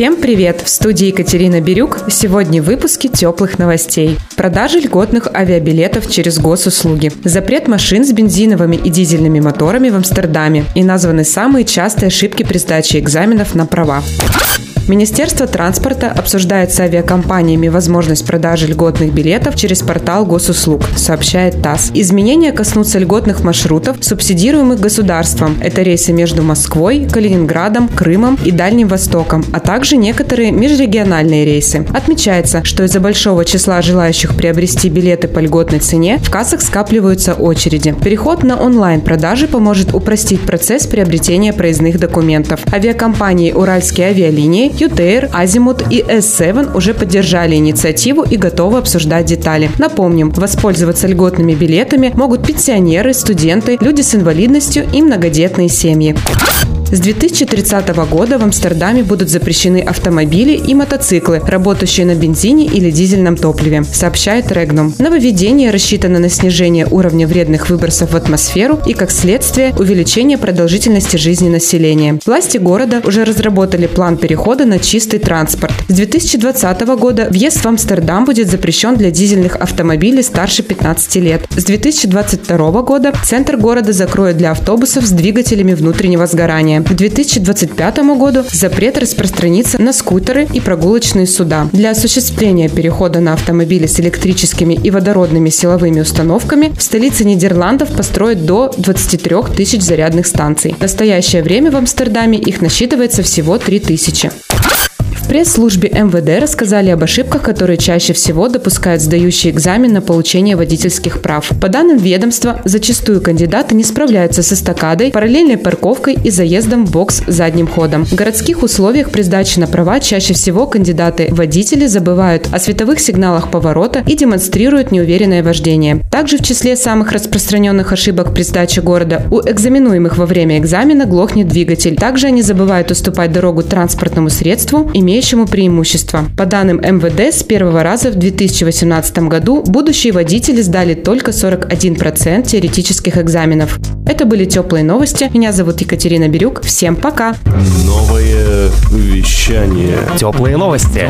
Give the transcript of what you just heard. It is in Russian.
Всем привет! В студии Екатерина Бирюк. Сегодня в выпуске теплых новостей. Продажи льготных авиабилетов через госуслуги. Запрет машин с бензиновыми и дизельными моторами в Амстердаме. И названы самые частые ошибки при сдаче экзаменов на права. Министерство транспорта обсуждает с авиакомпаниями возможность продажи льготных билетов через портал госуслуг, сообщает ТАСС. Изменения коснутся льготных маршрутов, субсидируемых государством. Это рейсы между Москвой, Калининградом, Крымом и Дальним Востоком, а также некоторые межрегиональные рейсы. Отмечается, что из-за большого числа желающих приобрести билеты по льготной цене в кассах скапливаются очереди. Переход на онлайн-продажи поможет упростить процесс приобретения проездных документов. Авиакомпании «Уральские авиалинии» QTR, Азимут и S7 уже поддержали инициативу и готовы обсуждать детали. Напомним, воспользоваться льготными билетами могут пенсионеры, студенты, люди с инвалидностью и многодетные семьи. С 2030 года в Амстердаме будут запрещены автомобили и мотоциклы, работающие на бензине или дизельном топливе, сообщает Регнум. Нововведение рассчитано на снижение уровня вредных выбросов в атмосферу и, как следствие, увеличение продолжительности жизни населения. Власти города уже разработали план перехода на чистый транспорт. С 2020 года въезд в Амстердам будет запрещен для дизельных автомобилей старше 15 лет. С 2022 года центр города закроют для автобусов с двигателями внутреннего сгорания. К 2025 году запрет распространится на скутеры и прогулочные суда. Для осуществления перехода на автомобили с электрическими и водородными силовыми установками в столице Нидерландов построят до 23 тысяч зарядных станций. В настоящее время в Амстердаме их насчитывается всего 3 тысячи. Пресс-службе МВД рассказали об ошибках, которые чаще всего допускают сдающие экзамен на получение водительских прав. По данным ведомства, зачастую кандидаты не справляются с эстакадой, параллельной парковкой и заездом в бокс задним ходом. В городских условиях при сдаче на права чаще всего кандидаты-водители забывают о световых сигналах поворота и демонстрируют неуверенное вождение. Также в числе самых распространенных ошибок при сдаче города у экзаменуемых во время экзамена глохнет двигатель. Также они забывают уступать дорогу транспортному средству, имеющему преимущество. По данным МВД, с первого раза в 2018 году будущие водители сдали только 41% теоретических экзаменов. Это были теплые новости. Меня зовут Екатерина Бирюк. Всем пока! Новое вещание Теплые новости.